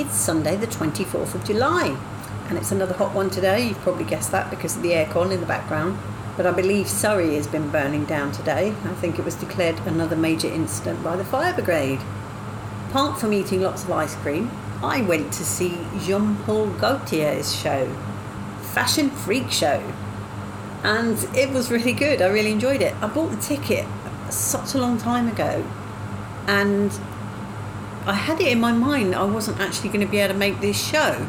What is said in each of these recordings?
It's Sunday, the 24th of July, and it's another hot one today. You've probably guessed that because of the aircon in the background. But I believe Surrey has been burning down today. I think it was declared another major incident by the fire brigade. Apart from eating lots of ice cream, I went to see Jean Paul Gaultier's show, Fashion Freak Show. And it was really good. I really enjoyed it. I bought the ticket such a long time ago and I had it in my mind I wasn't actually going to be able to make this show.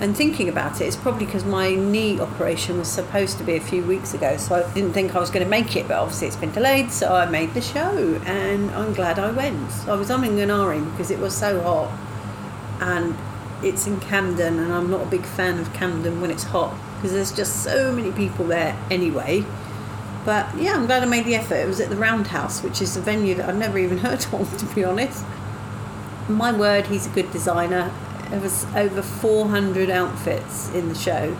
And thinking about it, it's probably because my knee operation was supposed to be a few weeks ago, so I didn't think I was going to make it, but obviously it's been delayed, so I made the show, and I'm glad I went. I was umming and ahhing because it was so hot, and it's in Camden, and I'm not a big fan of Camden when it's hot because there's just so many people there anyway. But yeah, I'm glad I made the effort. It was at the Roundhouse, which is a venue that I've never even heard of, to be honest my word, he's a good designer. There was over 400 outfits in the show.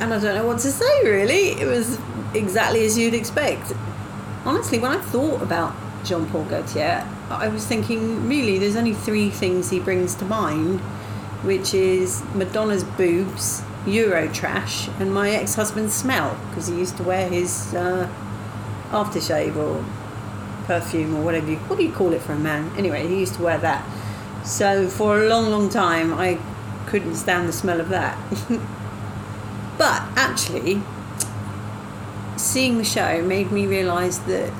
And I don't know what to say, really. It was exactly as you'd expect. Honestly, when I thought about Jean Paul Gaultier, I was thinking, really, there's only three things he brings to mind, which is Madonna's boobs, Eurotrash, and my ex husband's smell, because he used to wear his uh, aftershave or perfume or whatever you what do you call it for a man? Anyway, he used to wear that. So for a long, long time, I couldn't stand the smell of that. but actually, seeing the show made me realise that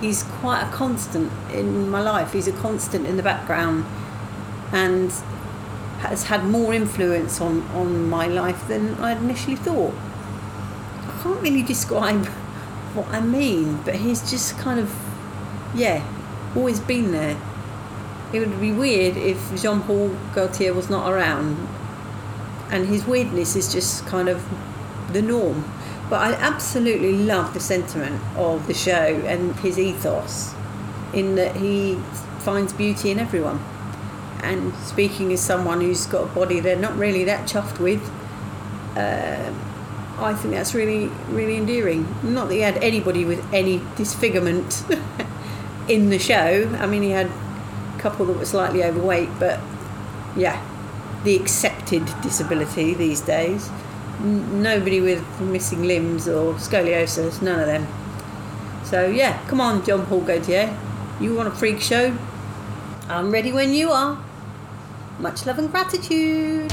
he's quite a constant in my life. He's a constant in the background, and has had more influence on, on my life than I initially thought. I can't really describe what I mean, but he's just kind of yeah, always been there. It would be weird if Jean Paul Gaultier was not around, and his weirdness is just kind of the norm. But I absolutely love the sentiment of the show and his ethos, in that he finds beauty in everyone. And speaking as someone who's got a body they're not really that chuffed with, uh, I think that's really, really endearing. Not that he had anybody with any disfigurement in the show. I mean, he had a couple that were slightly overweight, but yeah, the accepted disability these days. N- nobody with missing limbs or scoliosis, none of them. So yeah, come on, John Paul Gaultier. You want a freak show? I'm ready when you are. Much love and gratitude.